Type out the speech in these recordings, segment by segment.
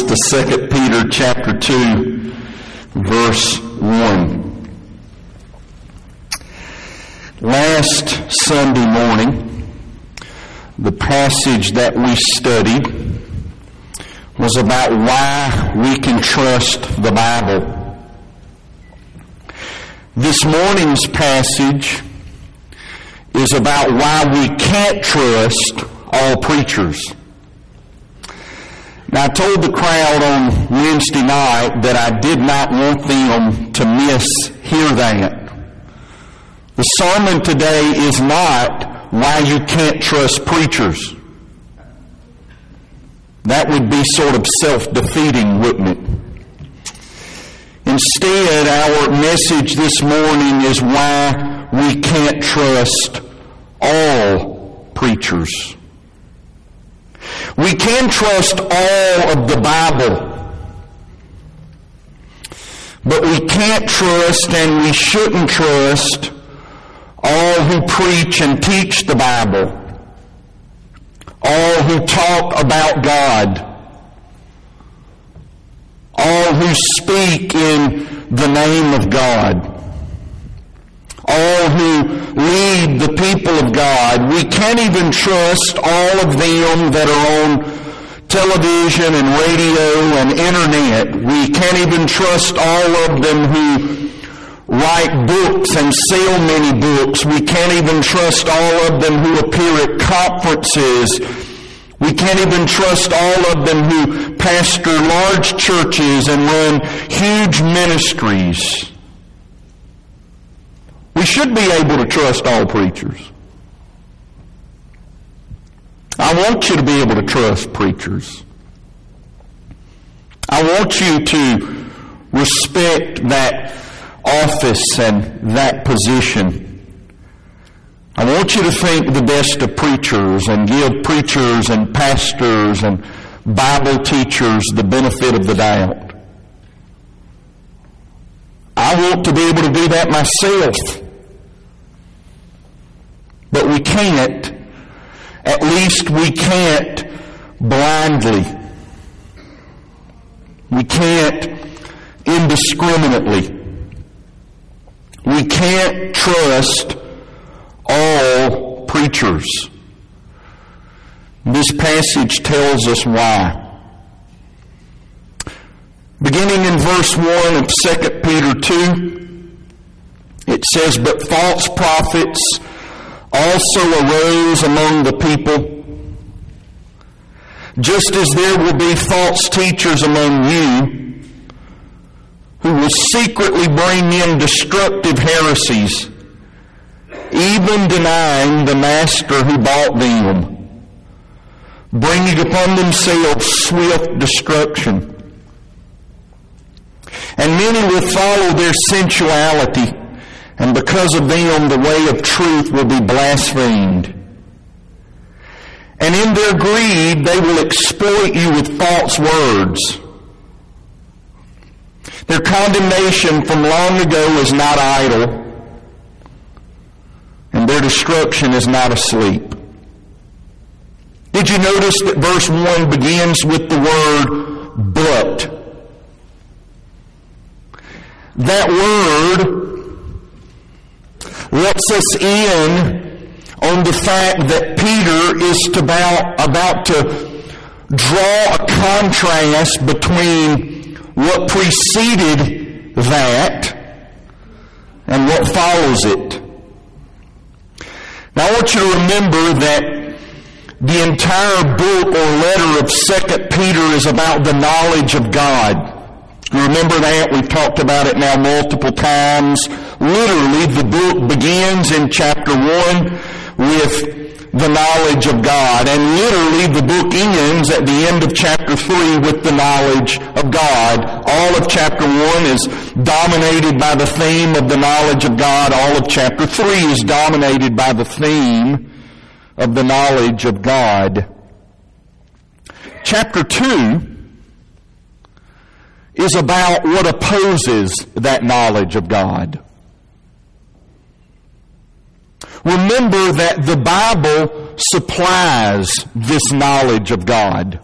Bibles to 2 Peter chapter 2, verse 1. Last Sunday morning, the passage that we studied was about why we can trust the Bible. This morning's passage is about why we can't trust all preachers. Now, I told the crowd on Wednesday night that I did not want them to miss hear that. The sermon today is not why you can't trust preachers. That would be sort of self-defeating, wouldn't it? Instead, our message this morning is why we can't trust all preachers. We can trust all of the Bible. But we can't trust and we shouldn't trust all who preach and teach the Bible. All who talk about God. All who speak in the name of God all who lead the people of God. We can't even trust all of them that are on television and radio and internet. We can't even trust all of them who write books and sell many books. We can't even trust all of them who appear at conferences. We can't even trust all of them who pastor large churches and run huge ministries. We should be able to trust all preachers. I want you to be able to trust preachers. I want you to respect that office and that position. I want you to think the best of preachers and give preachers and pastors and Bible teachers the benefit of the doubt. I want to be able to do that myself. But we can't, at least we can't blindly. We can't indiscriminately. We can't trust all preachers. This passage tells us why. Beginning in verse 1 of 2 Peter 2, it says, But false prophets also arose among the people, just as there will be false teachers among you who will secretly bring in destructive heresies, even denying the master who bought them, bringing upon themselves swift destruction. And many will follow their sensuality and because of them the way of truth will be blasphemed. And in their greed they will exploit you with false words. Their condemnation from long ago is not idle, and their destruction is not asleep. Did you notice that verse 1 begins with the word but? That word lets us in on the fact that Peter is about, about to draw a contrast between what preceded that and what follows it. Now I want you to remember that the entire book or letter of 2 Peter is about the knowledge of God. Remember that? We've talked about it now multiple times. Literally, the book begins in chapter 1 with the knowledge of God. And literally, the book ends at the end of chapter 3 with the knowledge of God. All of chapter 1 is dominated by the theme of the knowledge of God. All of chapter 3 is dominated by the theme of the knowledge of God. Chapter 2 is about what opposes that knowledge of God. Remember that the Bible supplies this knowledge of God.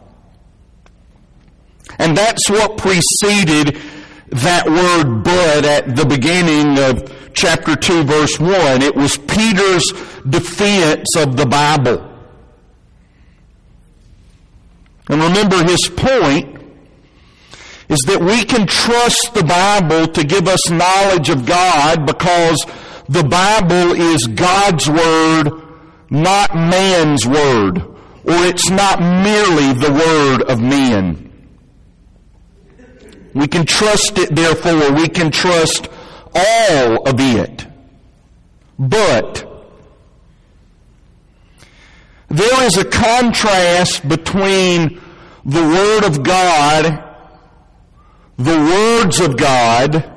And that's what preceded that word but at the beginning of chapter 2 verse 1. It was Peter's defense of the Bible. And remember his point is that we can trust the Bible to give us knowledge of God because the Bible is God's Word, not man's Word, or it's not merely the Word of men. We can trust it, therefore, we can trust all of it. But, there is a contrast between the Word of God, the words of God,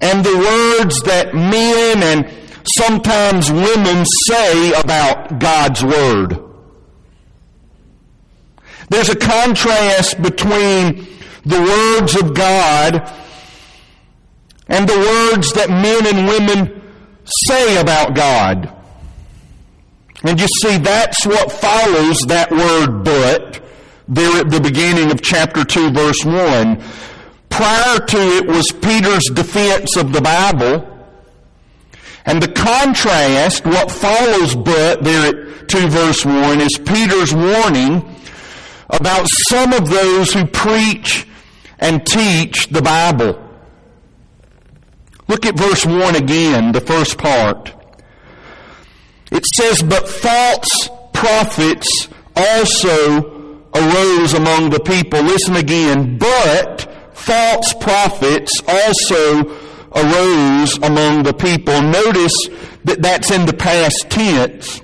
and the words that men and sometimes women say about God's Word. There's a contrast between the words of God and the words that men and women say about God. And you see, that's what follows that word but there at the beginning of chapter 2 verse 1. Prior to it was Peter's defense of the Bible. And the contrast, what follows but there at 2 verse 1 is Peter's warning about some of those who preach and teach the Bible. Look at verse 1 again, the first part. It says, But false prophets also arose among the people. Listen again. But false prophets also arose among the people. Notice that that's in the past tense.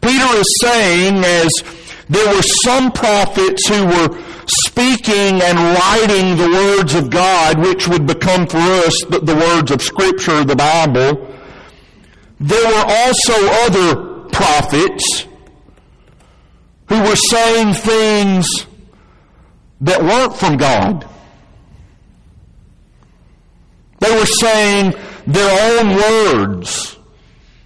Peter is saying as there were some prophets who were speaking and writing the words of God, which would become for us the, the words of Scripture, the Bible. There were also other prophets who were saying things that weren't from God. They were saying their own words.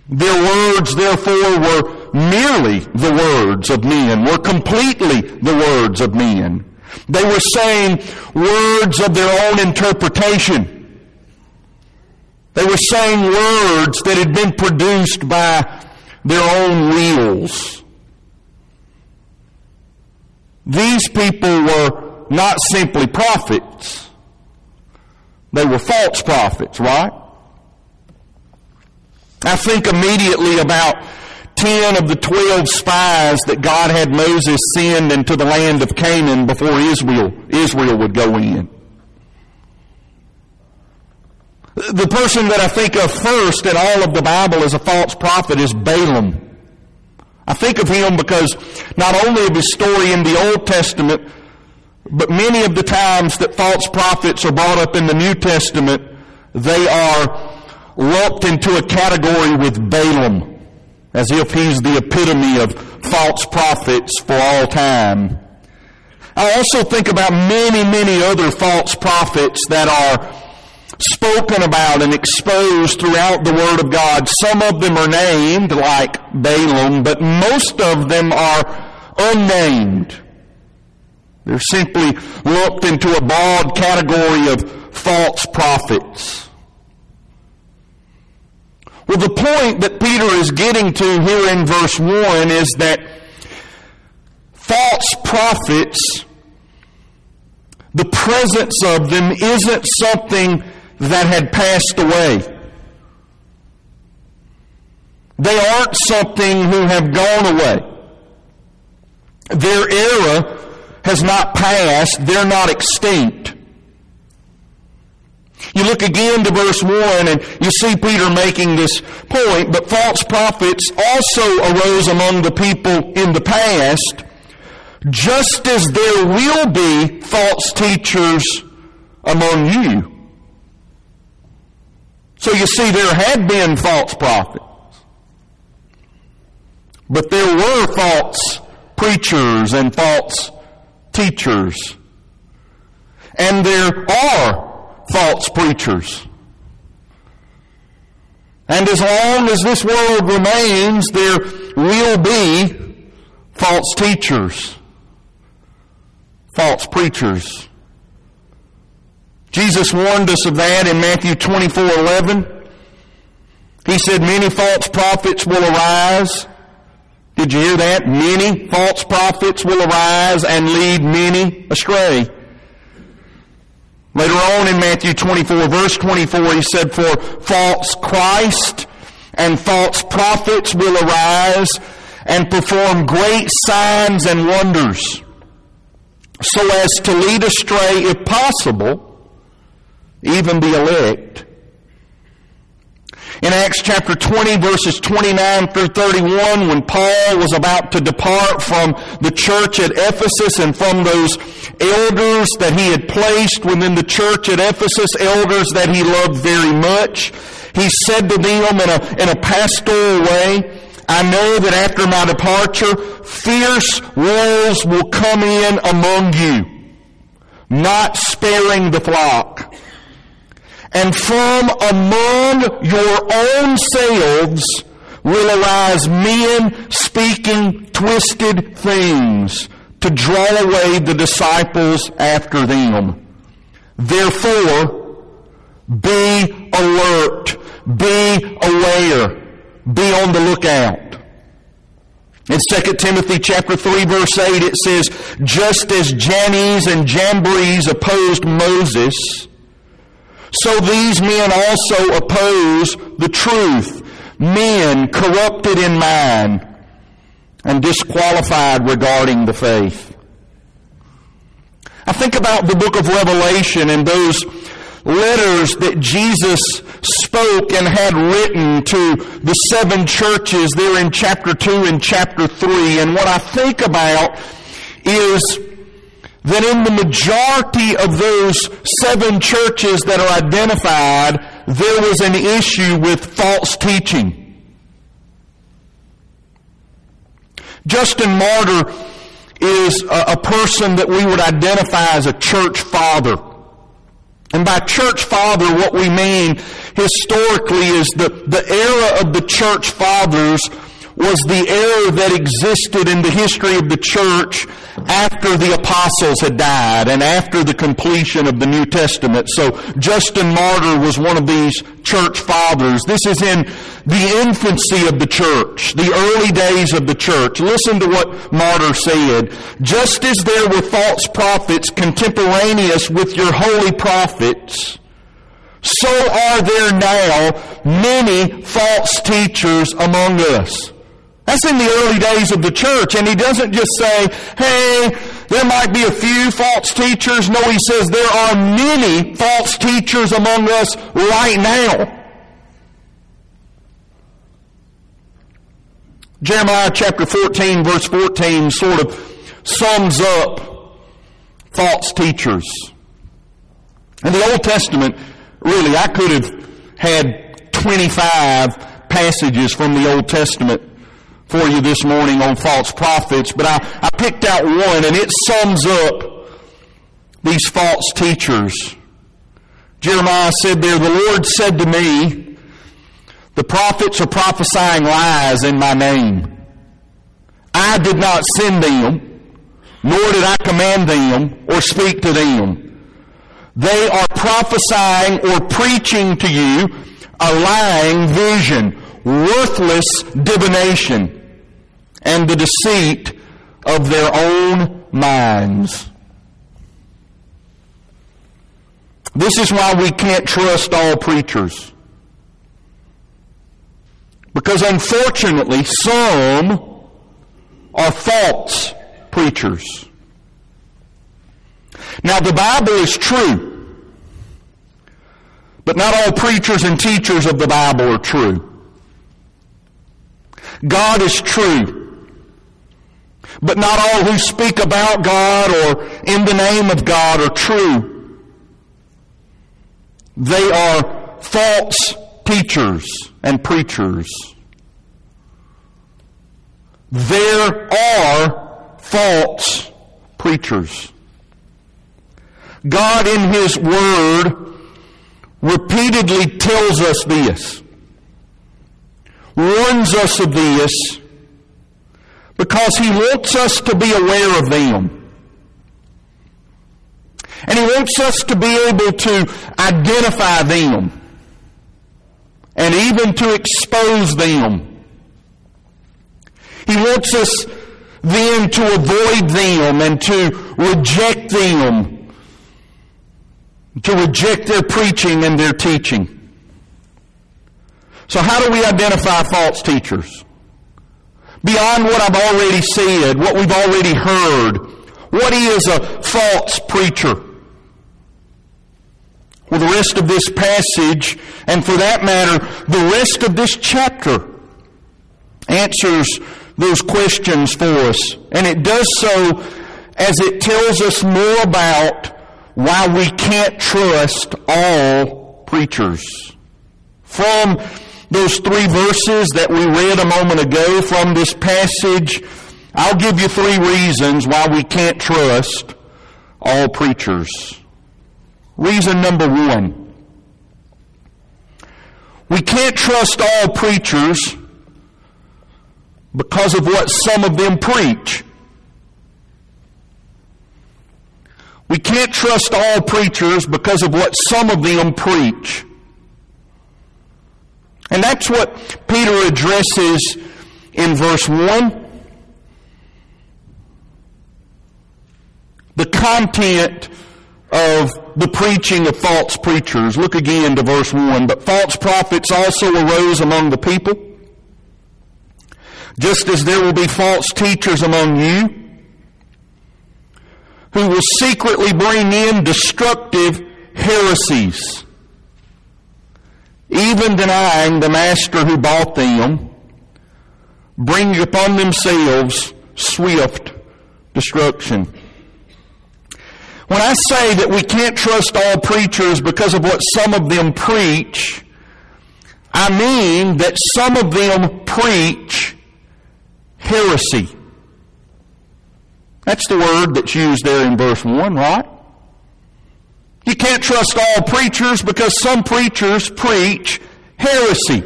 Their words, therefore, were merely the words of men, were completely the words of men. They were saying words of their own interpretation. They were saying words that had been produced by their own wheels. These people were not simply prophets. They were false prophets, right? I think immediately about ten of the twelve spies that God had Moses send into the land of Canaan before Israel, Israel would go in. The person that I think of first in all of the Bible as a false prophet is Balaam. I think of him because not only of his story in the Old Testament, but many of the times that false prophets are brought up in the New Testament, they are lumped into a category with Balaam as if he's the epitome of false prophets for all time. I also think about many, many other false prophets that are spoken about and exposed throughout the Word of God. Some of them are named, like Balaam, but most of them are unnamed. They're simply lumped into a broad category of false prophets. Well, the point that Peter is getting to here in verse 1 is that false prophets, the presence of them isn't something that had passed away. They aren't something who have gone away. Their era has not passed. They're not extinct. You look again to verse 1 and you see Peter making this point, but false prophets also arose among the people in the past, just as there will be false teachers among you. So you see, there had been false prophets. But there were false preachers and false teachers. And there are false preachers. And as long as this world remains, there will be false teachers. false preachers. Jesus warned us of that in Matthew 24, 11. He said, many false prophets will arise. Did you hear that? Many false prophets will arise and lead many astray. Later on in Matthew 24, verse 24, he said, For false Christ and false prophets will arise and perform great signs and wonders, so as to lead astray, if possible, even the elect. In Acts chapter 20 verses 29 through 31, when Paul was about to depart from the church at Ephesus and from those elders that he had placed within the church at Ephesus, elders that he loved very much, he said to them in a, in a pastoral way, I know that after my departure, fierce wolves will come in among you, not sparing the flock and from among your own selves will arise men speaking twisted things to draw away the disciples after them. Therefore, be alert, be aware, be on the lookout. In 2 Timothy chapter 3 verse 8 it says, just as Jannes and Jambres opposed Moses, so these men also oppose the truth. Men corrupted in mind and disqualified regarding the faith. I think about the book of Revelation and those letters that Jesus spoke and had written to the seven churches there in chapter 2 and chapter 3. And what I think about is that in the majority of those seven churches that are identified, there was an issue with false teaching. Justin Martyr is a, person that we would identify as a church father. And by church father, what we mean historically is the, the era of the church fathers was the era that existed in the history of the church after the apostles had died and after the completion of the New Testament. So Justin Martyr was one of these church fathers. This is in the infancy of the church, the early days of the church. Listen to what Martyr said. Just as there were false prophets contemporaneous with your holy prophets, so are there now many false teachers among us. That's in the early days of the church. And he doesn't just say, hey, there might be a few false teachers. No, he says there are many false teachers among us right now. Jeremiah chapter 14 verse 14 sort of sums up false teachers. In the Old Testament, really, I could have had 25 passages from the Old Testament for you this morning on false prophets, but I, I picked out one and it sums up these false teachers. Jeremiah said there, the Lord said to me, the prophets are prophesying lies in my name. I did not send them, nor did I command them or speak to them. They are prophesying or preaching to you a lying vision, worthless divination and the deceit of their own minds. This is why we can't trust all preachers. Because unfortunately, some are false preachers. Now the Bible is true, but not all preachers and teachers of the Bible are true. God is true. But not all who speak about God or in the name of God are true. They are false teachers and preachers. There are false preachers. God in His Word repeatedly tells us this, warns us of this, because He wants us to be aware of them. And He wants us to be able to identify them and even to expose them. He wants us then to avoid them and to reject them, to reject their preaching and their teaching. So how do we identify false teachers? Beyond what I've already said, what we've already heard, what is a false preacher? Well, the rest of this passage, and for that matter, the rest of this chapter, answers those questions for us. And it does so as it tells us more about why we can't trust all preachers. From those three verses that we read a moment ago from this passage, I'll give you three reasons why we can't trust all preachers. Reason number one. We can't trust all preachers because of what some of them preach. We can't trust all preachers because of what some of them preach. And that's what Peter addresses in verse 1. The content of the preaching of false preachers. Look again to verse 1. But false prophets also arose among the people, just as there will be false teachers among you, who will secretly bring in destructive heresies even denying the master who bought them, bring upon themselves swift destruction. When I say that we can't trust all preachers because of what some of them preach, I mean that some of them preach heresy. That's the word that's used there in verse 1, right? You can't trust all preachers because some preachers preach heresy.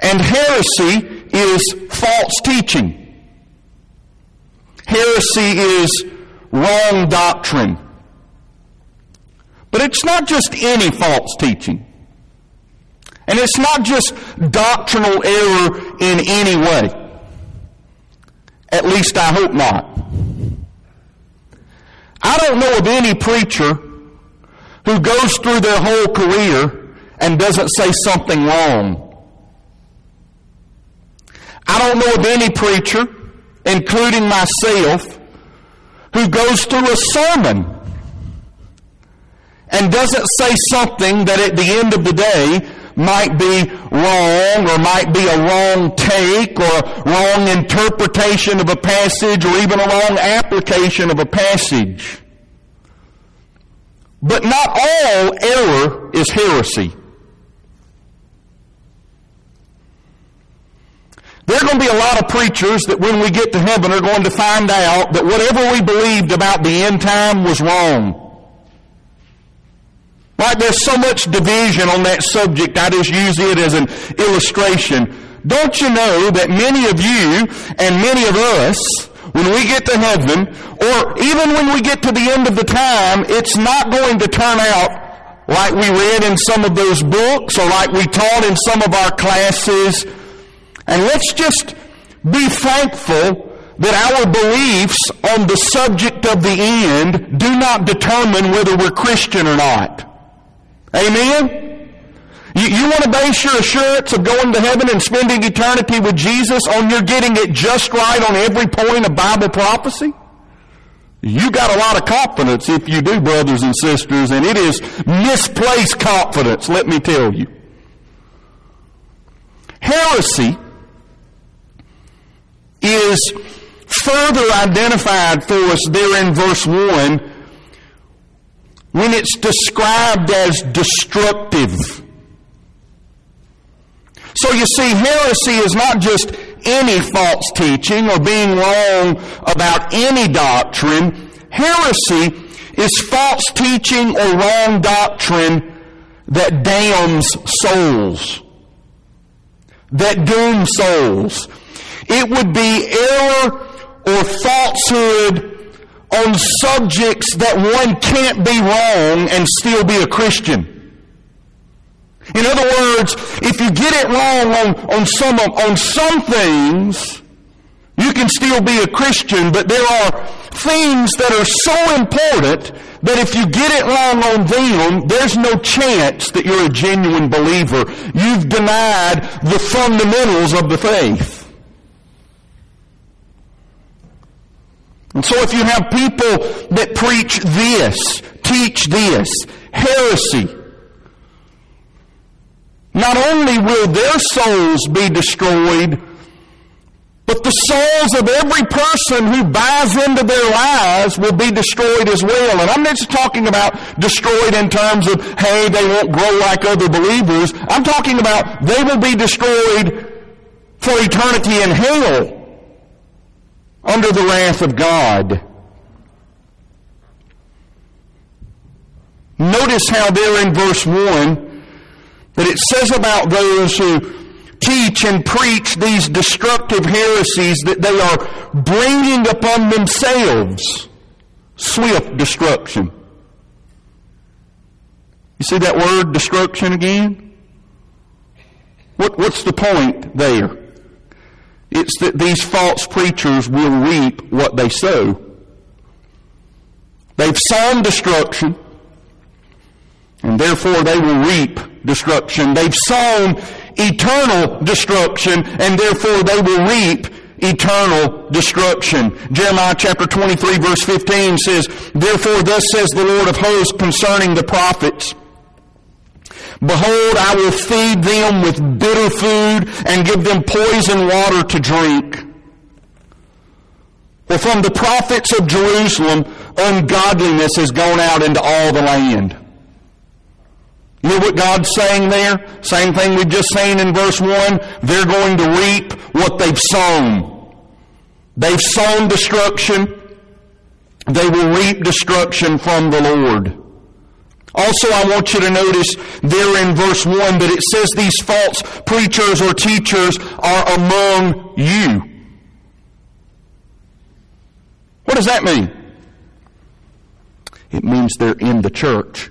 And heresy is false teaching. Heresy is wrong doctrine. But it's not just any false teaching. And it's not just doctrinal error in any way. At least I hope not. I don't know of any preacher who goes through their whole career and doesn't say something wrong. I don't know of any preacher, including myself, who goes through a sermon and doesn't say something that at the end of the day might be wrong or might be a wrong take or a wrong interpretation of a passage or even a wrong application of a passage. But not all error is heresy. There are going to be a lot of preachers that when we get to heaven are going to find out that whatever we believed about the end time was wrong. Like there's so much division on that subject, I just use it as an illustration. Don't you know that many of you and many of us, when we get to heaven, or even when we get to the end of the time, it's not going to turn out like we read in some of those books or like we taught in some of our classes. And let's just be thankful that our beliefs on the subject of the end do not determine whether we're Christian or not. Amen? You, you want to base your assurance of going to heaven and spending eternity with Jesus on your getting it just right on every point of Bible prophecy? You got a lot of confidence if you do, brothers and sisters, and it is misplaced confidence, let me tell you. Heresy is further identified for us there in verse 1 when it's described as destructive. So you see, heresy is not just any false teaching or being wrong about any doctrine. Heresy is false teaching or wrong doctrine that damns souls, that dooms souls. It would be error or falsehood on subjects that one can't be wrong and still be a Christian. In other words, if you get it wrong on, on some on some things, you can still be a Christian, but there are things that are so important that if you get it wrong on them, there's no chance that you're a genuine believer. You've denied the fundamentals of the faith. And so if you have people that preach this, teach this, heresy, not only will their souls be destroyed, but the souls of every person who buys into their lies will be destroyed as well. And I'm not just talking about destroyed in terms of, hey, they won't grow like other believers. I'm talking about they will be destroyed for eternity in hell under the wrath of God. Notice how there in verse 1 that it says about those who teach and preach these destructive heresies that they are bringing upon themselves swift destruction. You see that word destruction again? What, what's the point there? It's that these false preachers will reap what they sow. They've sown destruction, and therefore they will reap destruction. They've sown eternal destruction, and therefore they will reap eternal destruction. Jeremiah chapter 23 verse 15 says, Therefore thus says the Lord of hosts concerning the prophets, Behold, I will feed them with bitter food and give them poison water to drink. Well, from the prophets of Jerusalem, ungodliness has gone out into all the land. You know what God's saying there? Same thing we've just seen in verse 1. They're going to reap what they've sown. They've sown destruction. They will reap destruction from the Lord. Also, I want you to notice there in verse 1 that it says these false preachers or teachers are among you. What does that mean? It means they're in the church.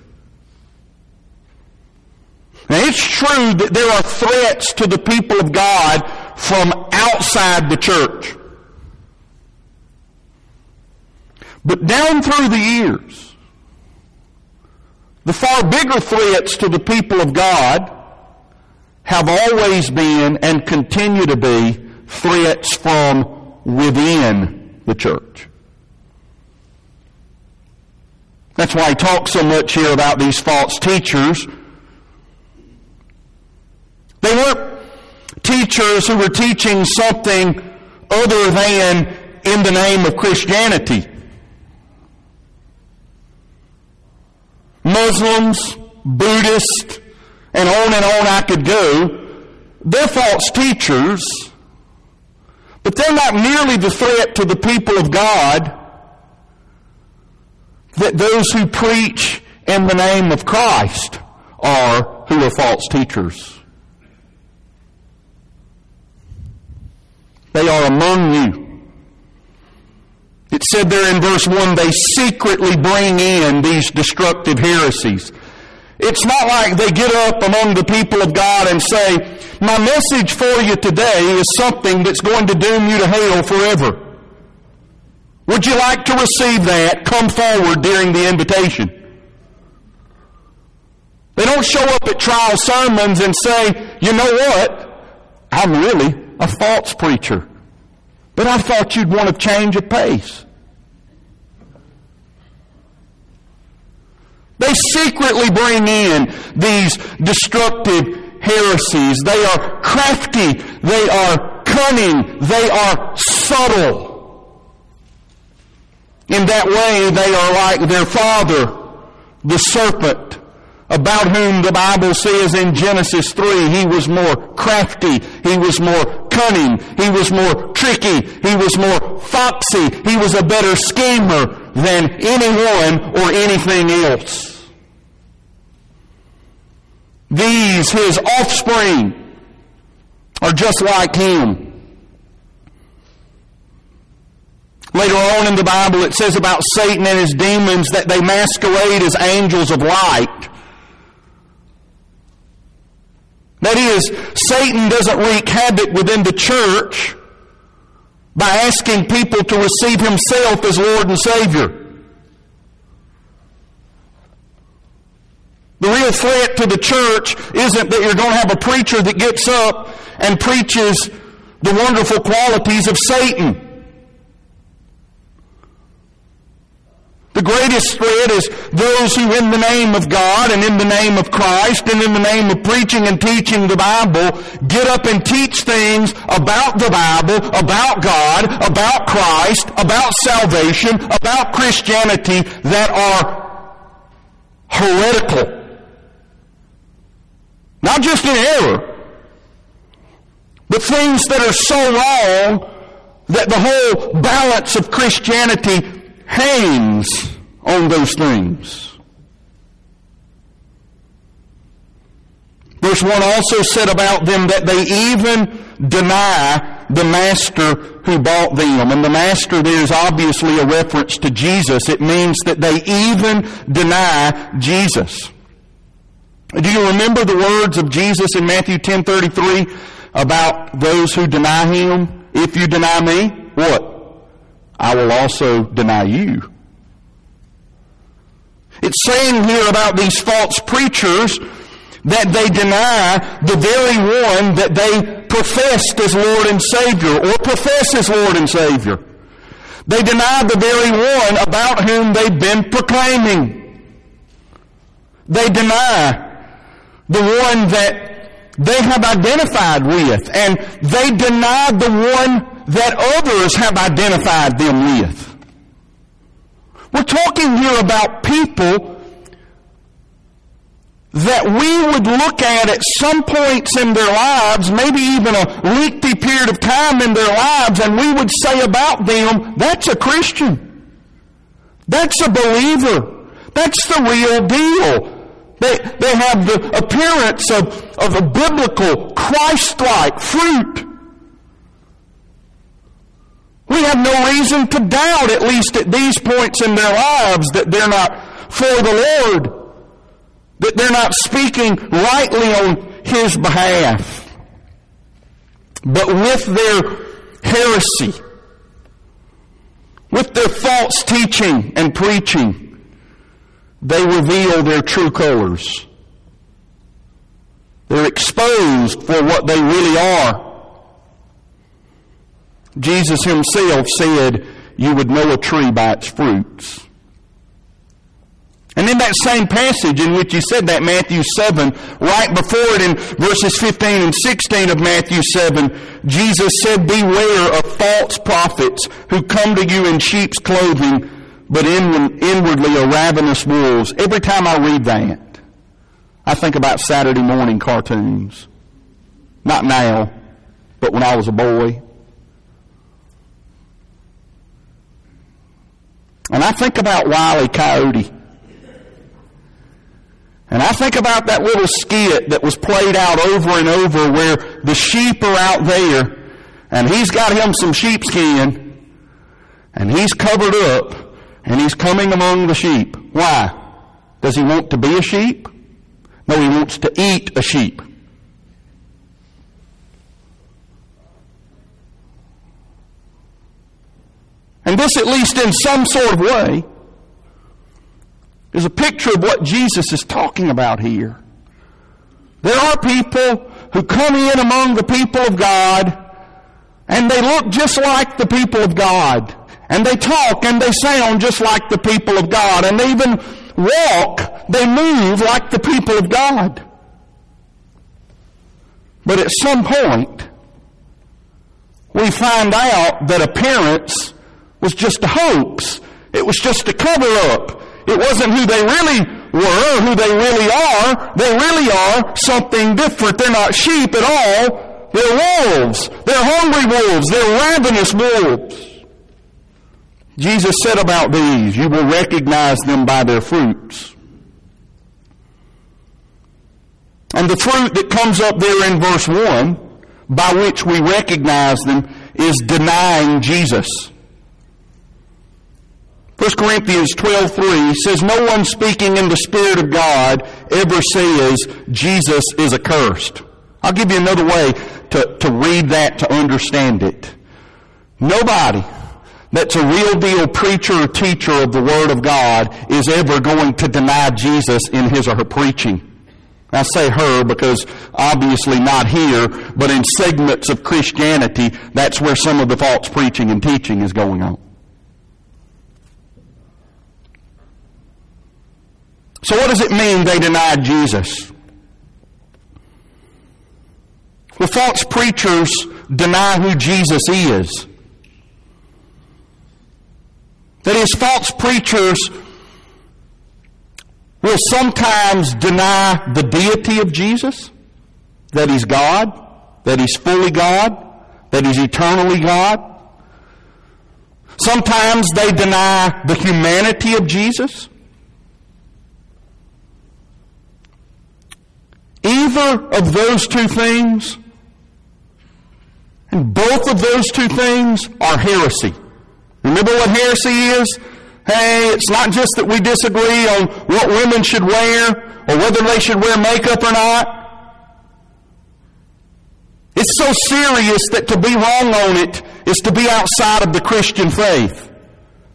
Now, it's true that there are threats to the people of God from outside the church. But down through the years, the far bigger threats to the people of God have always been and continue to be threats from within the church. That's why he talks so much here about these false teachers. They weren't teachers who were teaching something other than in the name of Christianity. Muslims, Buddhists, and on and on I could go. They're false teachers, but they're not merely the threat to the people of God that those who preach in the name of Christ are who are false teachers. They are among you. It said there in verse 1, they secretly bring in these destructive heresies. It's not like they get up among the people of God and say, my message for you today is something that's going to doom you to hell forever. Would you like to receive that? Come forward during the invitation. They don't show up at trial sermons and say, you know what? I'm really a false preacher. But I thought you'd want to change of pace. They secretly bring in these destructive heresies. They are crafty. They are cunning. They are subtle. In that way, they are like their father, the serpent about whom the Bible says in Genesis 3, he was more crafty, he was more cunning, he was more tricky, he was more foxy, he was a better schemer than anyone or anything else. These, his offspring, are just like him. Later on in the Bible, it says about Satan and his demons that they masquerade as angels of light. That is, Satan doesn't wreak havoc within the church by asking people to receive himself as Lord and Savior. The real threat to the church isn't that you're going to have a preacher that gets up and preaches the wonderful qualities of Satan. The greatest threat is those who in the name of God and in the name of Christ and in the name of preaching and teaching the Bible get up and teach things about the Bible, about God, about Christ, about salvation, about Christianity that are heretical. Not just in error, but things that are so wrong that the whole balance of Christianity hangs on those things. Verse 1 also said about them that they even deny the master who bought them. And the master there is obviously a reference to Jesus. It means that they even deny Jesus. Do you remember the words of Jesus in Matthew 10:33 about those who deny him? If you deny me, what? I will also deny you. It's saying here about these false preachers that they deny the very one that they professed as Lord and Savior or profess as Lord and Savior. They deny the very one about whom they've been proclaiming. They deny the one that they have identified with and they deny the one that others have identified them with. We're talking here about people that we would look at at some points in their lives, maybe even a lengthy period of time in their lives, and we would say about them, that's a Christian. That's a believer. That's the real deal. They, they have the appearance of, of a biblical, Christ-like fruit. We have no reason to doubt, at least at these points in their lives, that they're not for the Lord, that they're not speaking rightly on His behalf. But with their heresy, with their false teaching and preaching, they reveal their true colors. They're exposed for what they really are. Jesus himself said, you would know a tree by its fruits. And in that same passage in which he said that, Matthew 7, right before it in verses 15 and 16 of Matthew 7, Jesus said, Beware of false prophets who come to you in sheep's clothing, but inwardly are ravenous wolves. Every time I read that, I think about Saturday morning cartoons. Not now, but when I was a boy. And I think about Wiley Coyote. And I think about that little skit that was played out over and over where the sheep are out there and he's got him some sheepskin and he's covered up and he's coming among the sheep. Why? Does he want to be a sheep? No, he wants to eat a sheep. And this, at least in some sort of way, is a picture of what Jesus is talking about here. There are people who come in among the people of God and they look just like the people of God. And they talk and they sound just like the people of God. And they even walk, they move like the people of God. But at some point, we find out that appearance was just a hoax. It was just a cover up. It wasn't who they really were, who they really are. They really are something different. They're not sheep at all. They're wolves. They're hungry wolves. They're ravenous wolves. Jesus said about these, you will recognize them by their fruits. And the fruit that comes up there in verse 1, by which we recognize them, is denying Jesus. 1 Corinthians 12:3 says, No one speaking in the Spirit of God ever says Jesus is accursed. I'll give you another way to, to read that to understand it. Nobody that's a real deal preacher or teacher of the Word of God is ever going to deny Jesus in his or her preaching. I say her because obviously not here, but in segments of Christianity, that's where some of the false preaching and teaching is going on. So what does it mean they denied Jesus? Well, false preachers deny who Jesus is. That is, false preachers will sometimes deny the deity of Jesus, that He's God, that He's fully God, that He's eternally God. Sometimes they deny the humanity of Jesus. Either of those two things, and both of those two things are heresy. Remember what heresy is? Hey, it's not just that we disagree on what women should wear or whether they should wear makeup or not. It's so serious that to be wrong on it is to be outside of the Christian faith.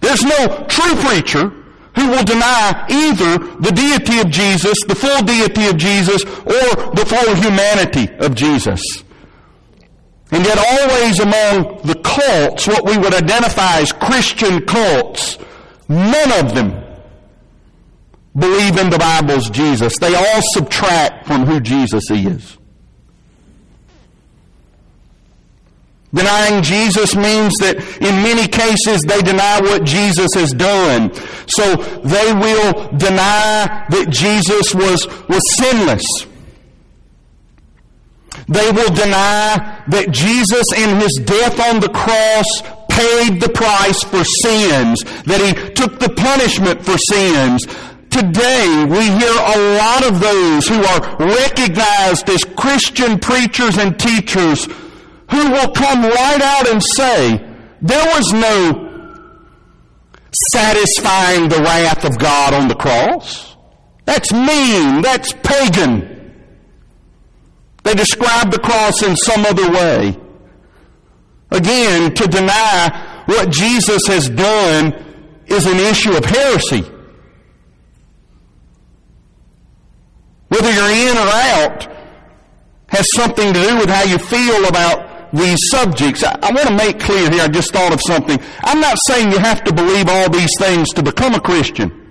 There's no true preacher who will deny either the deity of Jesus, the full deity of Jesus, or the full humanity of Jesus. And yet always among the cults, what we would identify as Christian cults, none of them believe in the Bible's Jesus. They all subtract from who Jesus is. Denying Jesus means that in many cases they deny what Jesus has done. So they will deny that Jesus was, was sinless. They will deny that Jesus in his death on the cross paid the price for sins, that he took the punishment for sins. Today, we hear a lot of those who are recognized as Christian preachers and teachers who will come right out and say, there was no satisfying the wrath of God on the cross. That's mean. That's pagan. They describe the cross in some other way. Again, to deny what Jesus has done is an issue of heresy. Whether you're in or out has something to do with how you feel about these subjects. I, I want to make clear here, I just thought of something. I'm not saying you have to believe all these things to become a Christian.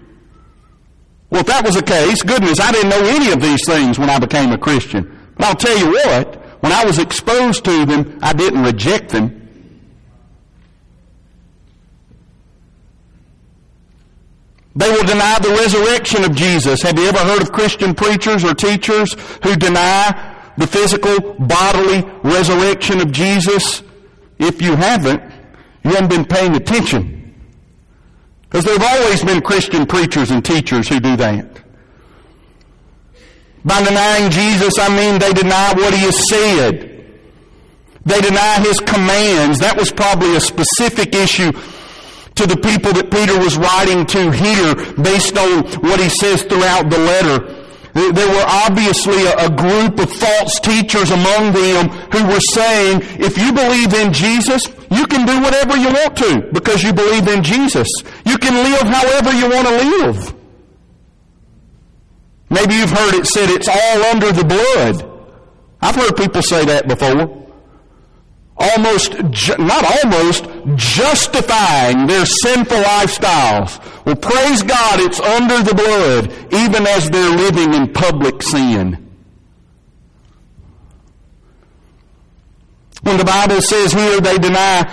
Well, if that was the case, goodness, I didn't know any of these things when I became a Christian. But I'll tell you what, when I was exposed to them, I didn't reject them. They will deny the resurrection of Jesus. Have you ever heard of Christian preachers or teachers who deny the physical, bodily resurrection of Jesus? If you haven't, you haven't been paying attention. Because there have always been Christian preachers and teachers who do that. By denying Jesus, I mean they deny what he has said. They deny his commands. That was probably a specific issue to the people that Peter was writing to here based on what he says throughout the letter. There were obviously a, group of false teachers among them who were saying, if you believe in Jesus, you can do whatever you want to because you believe in Jesus. You can live however you want to live. Maybe you've heard it said it's all under the blood. I've heard people say that before. Almost, not almost, justifying their sinful lifestyles. Well, praise God, it's under the blood, even as they're living in public sin. When the Bible says here they deny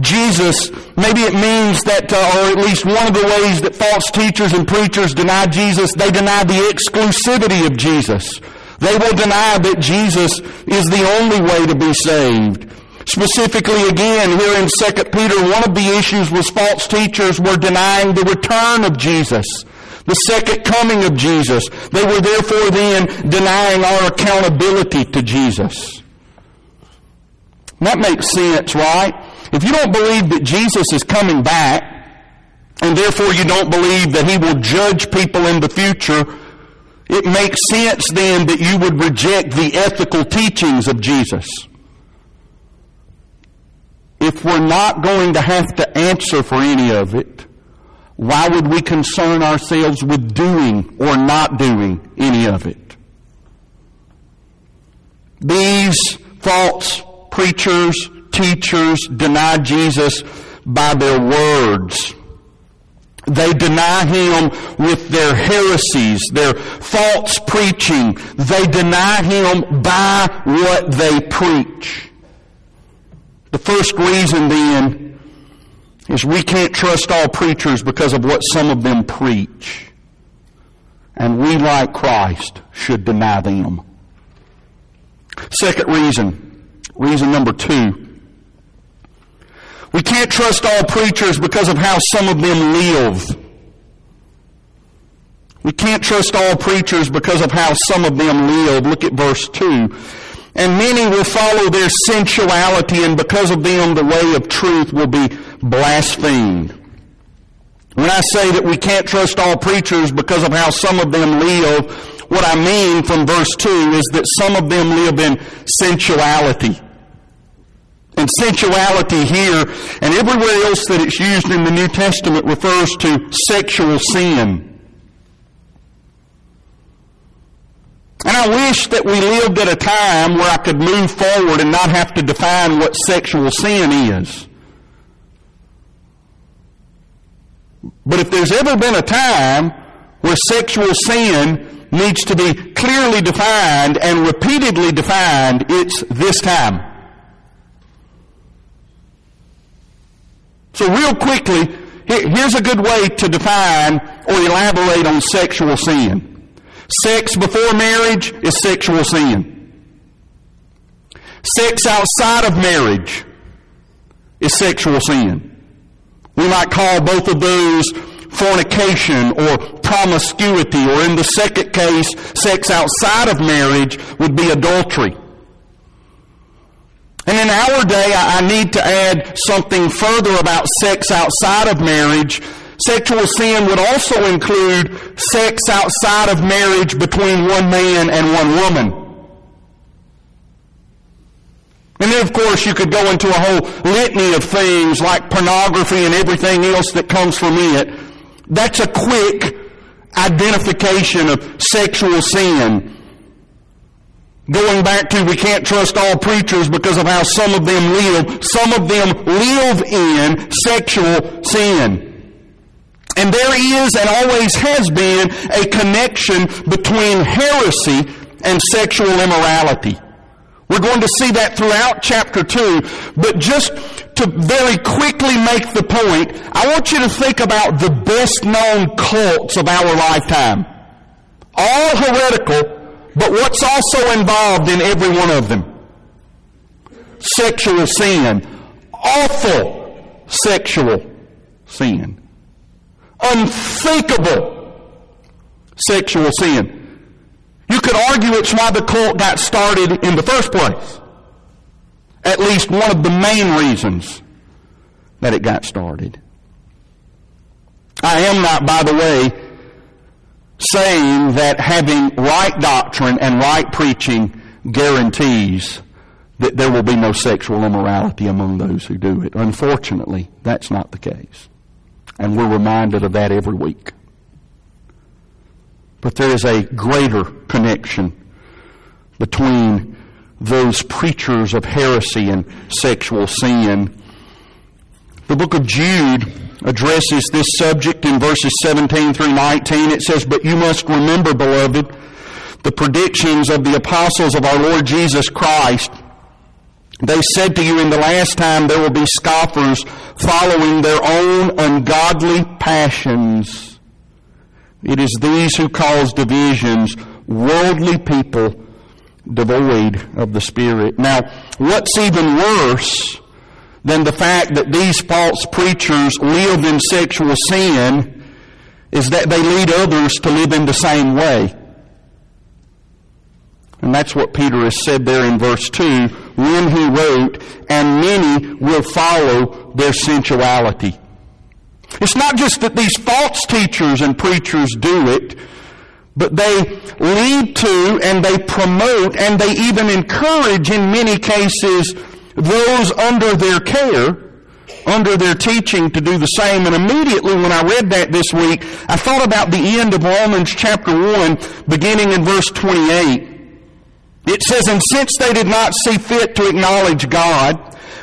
Jesus, maybe it means that, uh, or at least one of the ways that false teachers and preachers deny Jesus, they deny the exclusivity of Jesus. They will deny that Jesus is the only way to be saved. Specifically again, here in 2 Peter, one of the issues was false teachers were denying the return of Jesus. The second coming of Jesus. They were therefore then denying our accountability to Jesus. That makes sense, right? If you don't believe that Jesus is coming back, and therefore you don't believe that he will judge people in the future, it makes sense then that you would reject the ethical teachings of Jesus. If we're not going to have to answer for any of it, why would we concern ourselves with doing or not doing any of it? These false preachers, teachers deny Jesus by their words. They deny him with their heresies, their false preaching. They deny him by what they preach. The first reason then is we can't trust all preachers because of what some of them preach. And we, like Christ, should deny them. Second reason, reason number two, we can't trust all preachers because of how some of them live. We can't trust all preachers because of how some of them live. Look at verse 2. And many will follow their sensuality, and because of them, the way of truth will be blasphemed. When I say that we can't trust all preachers because of how some of them live, what I mean from verse 2 is that some of them live in sensuality. And sensuality here and everywhere else that it's used in the New Testament refers to sexual sin. And I wish that we lived at a time where I could move forward and not have to define what sexual sin is. But if there's ever been a time where sexual sin needs to be clearly defined and repeatedly defined, it's this time. So real quickly, here's a good way to define or elaborate on sexual sin. Sex before marriage is sexual sin. Sex outside of marriage is sexual sin. We might call both of those fornication or promiscuity, or in the second case, sex outside of marriage would be adultery. And in our day, I need to add something further about sex outside of marriage. Sexual sin would also include sex outside of marriage between one man and one woman. And then, of course, you could go into a whole litany of things like pornography and everything else that comes from it. That's a quick identification of sexual sin. Going back to we can't trust all preachers because of how some of them live. Some of them live in sexual sin. And there is and always has been a connection between heresy and sexual immorality. We're going to see that throughout chapter 2, but just to very quickly make the point, I want you to think about the best known cults of our lifetime. All heretical, but what's also involved in every one of them? Sexual sin. Awful sexual sin. Unthinkable sexual sin. You could argue it's why the cult got started in the first place. At least one of the main reasons that it got started. I am not, by the way, saying that having right doctrine and right preaching guarantees that there will be no sexual immorality among those who do it. Unfortunately, that's not the case. And we're reminded of that every week. But there is a greater connection between those preachers of heresy and sexual sin. The book of Jude addresses this subject in verses 17 through 19. It says, But you must remember, beloved, the predictions of the apostles of our Lord Jesus Christ. They said to you in the last time there will be scoffers following their own ungodly passions. It is these who cause divisions, worldly people devoid of the Spirit. Now, what's even worse than the fact that these false preachers live in sexual sin is that they lead others to live in the same way. And that's what Peter has said there in verse 2 when he wrote, and many will follow their sensuality. It's not just that these false teachers and preachers do it, but they lead to and they promote and they even encourage in many cases those under their care, under their teaching to do the same. And immediately when I read that this week, I thought about the end of Romans chapter 1, beginning in verse 28. It says, And since they did not see fit to acknowledge God,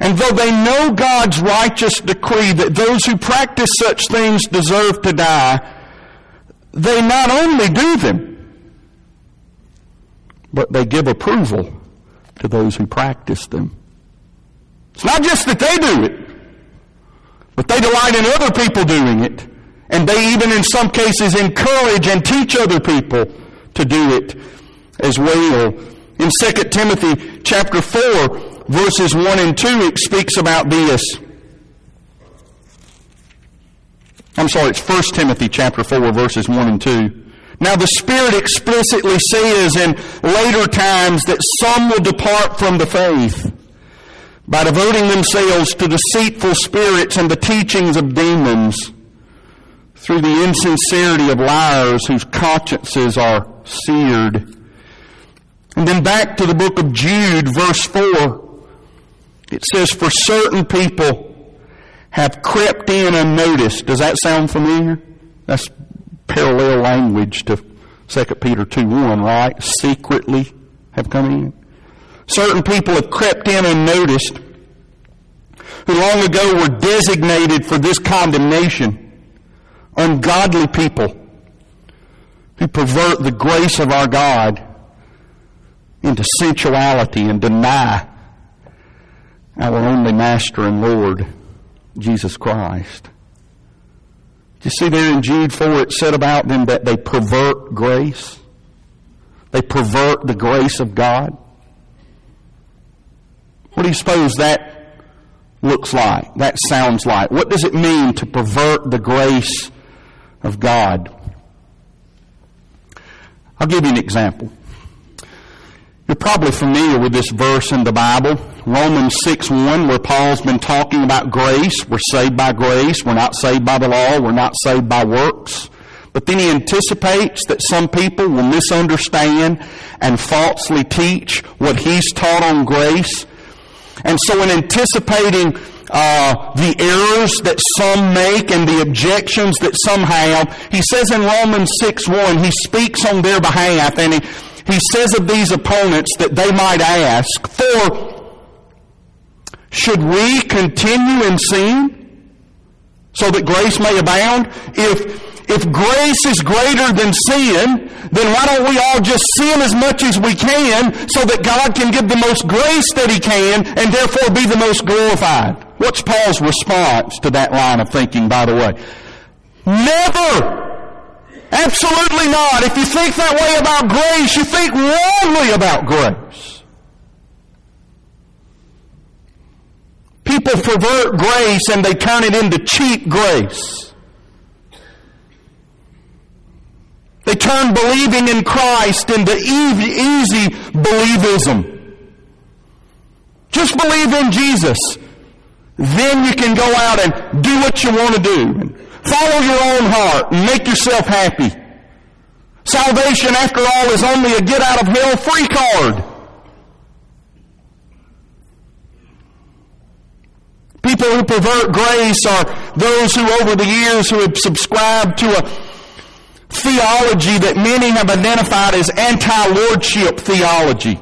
And though they know God's righteous decree that those who practice such things deserve to die, they not only do them, but they give approval to those who practice them. It's not just that they do it, but they delight in other people doing it. And they even in some cases encourage and teach other people to do it as well. In 2 Timothy chapter 4, verses 1 and 2, it speaks about this. I'm sorry, it's 1 Timothy chapter 4, verses 1 and 2. Now the Spirit explicitly says in later times that some will depart from the faith by devoting themselves to deceitful spirits and the teachings of demons through the insincerity of liars whose consciences are seared. And then back to the book of Jude, verse 4. It says, for certain people have crept in unnoticed. Does that sound familiar? That's parallel language to 2 Peter 2 1, right? Secretly have come in. Certain people have crept in unnoticed who long ago were designated for this condemnation. Ungodly people who pervert the grace of our God into sensuality and deny our only Master and Lord, Jesus Christ. You see there in Jude 4 it said about them that they pervert grace. They pervert the grace of God. What do you suppose that looks like? That sounds like? What does it mean to pervert the grace of God? I'll give you an example. You're probably familiar with this verse in the Bible, Romans 6 1, where Paul's been talking about grace. We're saved by grace. We're not saved by the law. We're not saved by works. But then he anticipates that some people will misunderstand and falsely teach what he's taught on grace. And so in anticipating uh, the errors that some make and the objections that some have, he says in Romans 6 1, he speaks on their behalf and he he says of these opponents that they might ask, For should we continue in sin so that grace may abound? If if grace is greater than sin, then why don't we all just sin as much as we can so that God can give the most grace that He can and therefore be the most glorified? What's Paul's response to that line of thinking, by the way? Never! Absolutely not. If you think that way about grace, you think wrongly about grace. People pervert grace and they turn it into cheap grace. They turn believing in Christ into easy believism. Just believe in Jesus. Then you can go out and do what you want to do Follow your own heart and make yourself happy. Salvation, after all, is only a get out of hell free card. People who pervert grace are those who over the years who have subscribed to a theology that many have identified as anti-lordship theology.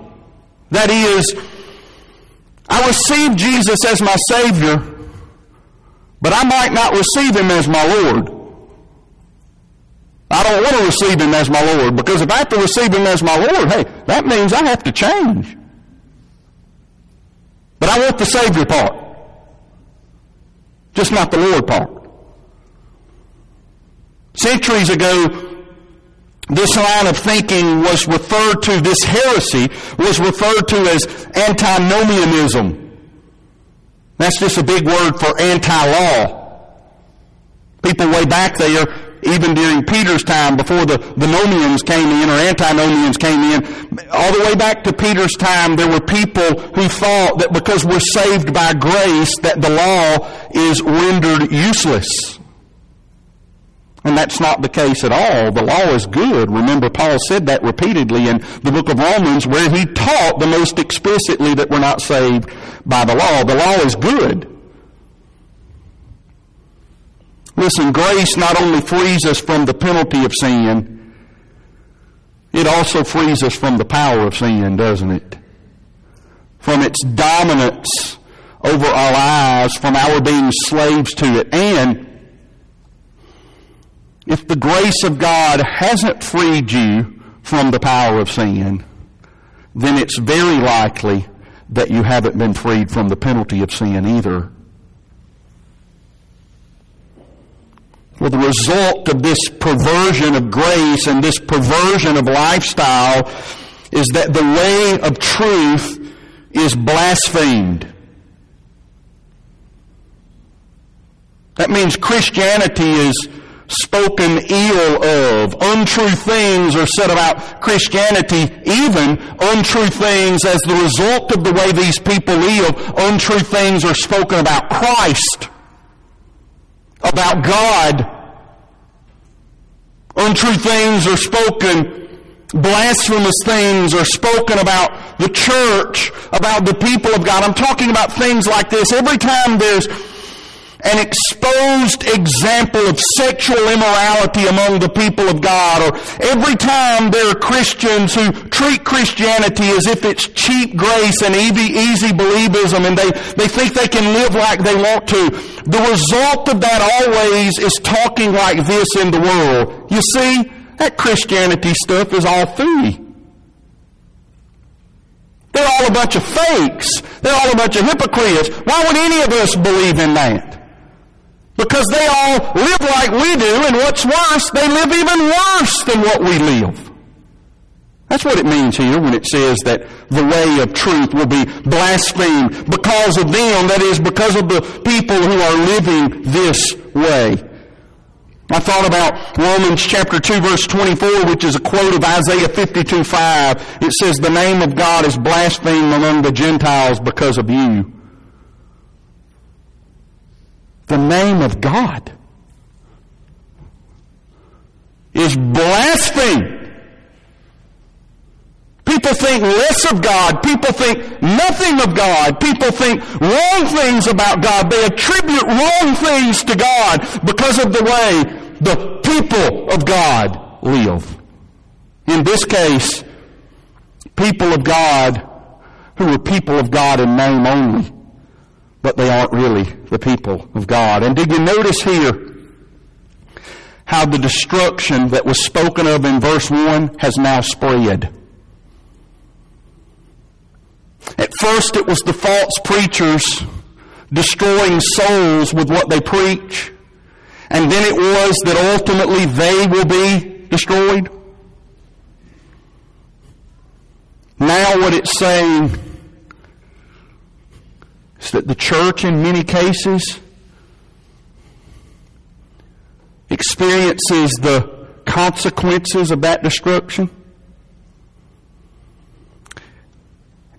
That is, I received Jesus as my Savior, but I might not receive him as my Lord. I don't want to receive him as my Lord because if I have to receive him as my Lord, hey, that means I have to change. But I want the Savior part, just not the Lord part. Centuries ago, This line of thinking was referred to, this heresy was referred to as antinomianism. That's just a big word for anti-law. People way back there, even during Peter's time, before the, the nomians came in, or antinomians came in, all the way back to Peter's time, there were people who thought that because we're saved by grace, that the law is rendered useless. And that's not the case at all. The law is good. Remember, Paul said that repeatedly in the book of Romans where he taught the most explicitly that we're not saved by the law. The law is good. Listen, grace not only frees us from the penalty of sin, it also frees us from the power of sin, doesn't it? From its dominance over our lives, from our being slaves to it, and if the grace of God hasn't freed you from the power of sin, then it's very likely that you haven't been freed from the penalty of sin either. Well, the result of this perversion of grace and this perversion of lifestyle is that the way of truth is blasphemed. That means Christianity is spoken ill of. Untrue things are said about Christianity, even untrue things as the result of the way these people live. Untrue things are spoken about Christ, about God. Untrue things are spoken blasphemous things are spoken about the church, about the people of God. I'm talking about things like this. Every time there's an exposed example of sexual immorality among the people of God, or every time there are Christians who treat Christianity as if it's cheap grace and easy, easy believism and they, they think they can live like they want to, the result of that always is talking like this in the world. You see, that Christianity stuff is all phooey. They're all a bunch of fakes. They're all a bunch of hypocrites. Why would any of us believe in that? Because they all live like we do, and what's worse, they live even worse than what we live. That's what it means here when it says that the way of truth will be blasphemed because of them, that is, because of the people who are living this way. I thought about Romans chapter 2 verse 24, which is a quote of Isaiah 52 5. It says, the name of God is blasphemed among the Gentiles because of you the name of God is blasphemed. People think less of God. People think nothing of God. People think wrong things about God. They attribute wrong things to God because of the way the people of God live. In this case, people of God who are people of God in name only but they aren't really the people of God. And did you notice here how the destruction that was spoken of in verse 1 has now spread? At first it was the false preachers destroying souls with what they preach. And then it was that ultimately they will be destroyed. Now what it's saying that the church, in many cases, experiences the consequences of that destruction.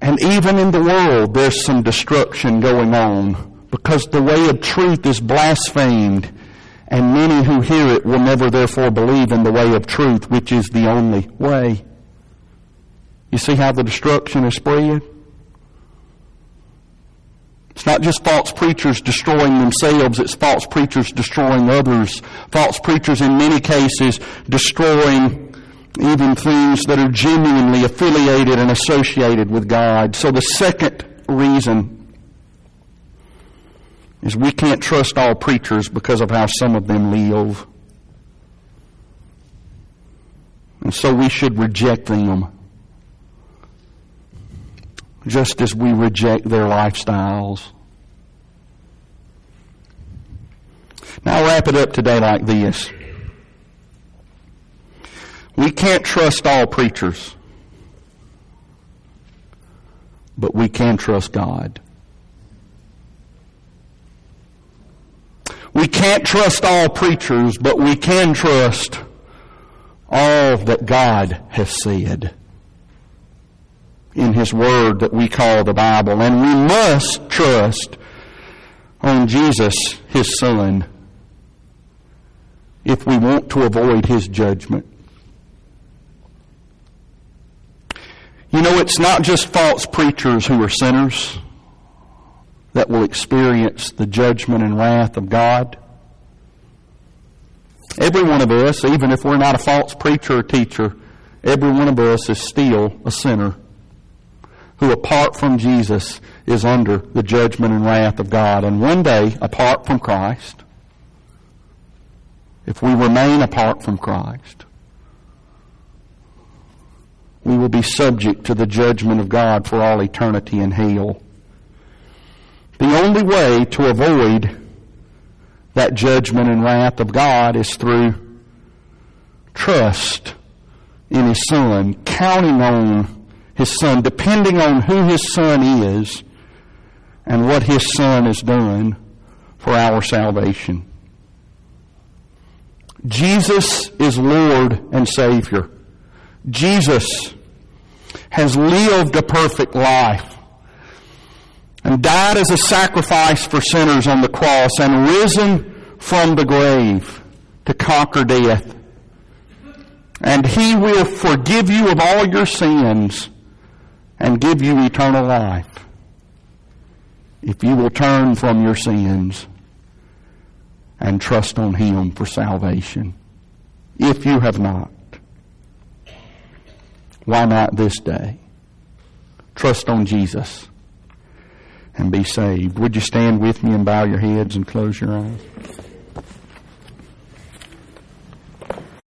And even in the world, there's some destruction going on because the way of truth is blasphemed, and many who hear it will never therefore believe in the way of truth, which is the only way. You see how the destruction is spread? It's not just false preachers destroying themselves, it's false preachers destroying others. False preachers in many cases destroying even things that are genuinely affiliated and associated with God. So the second reason is we can't trust all preachers because of how some of them live. And so we should reject them just as we reject their lifestyles. Now I'll wrap it up today like this. We can't trust all preachers, but we can trust God. We can't trust all preachers, but we can trust all that God has said in His Word that we call the Bible. And we must trust on Jesus, His Son, if we want to avoid His judgment. You know, it's not just false preachers who are sinners that will experience the judgment and wrath of God. Every one of us, even if we're not a false preacher or teacher, every one of us is still a sinner who, apart from Jesus, is under the judgment and wrath of God. And one day, apart from Christ, if we remain apart from Christ, we will be subject to the judgment of God for all eternity in hell. The only way to avoid that judgment and wrath of God is through trust in His Son, counting on His Son, depending on who His Son is and what His Son has done for our salvation. Jesus is Lord and Savior. Jesus has lived a perfect life and died as a sacrifice for sinners on the cross and risen from the grave to conquer death. And he will forgive you of all your sins and give you eternal life if you will turn from your sins and trust on him for salvation. If you have not, why not this day? Trust on Jesus and be saved. Would you stand with me and bow your heads and close your eyes?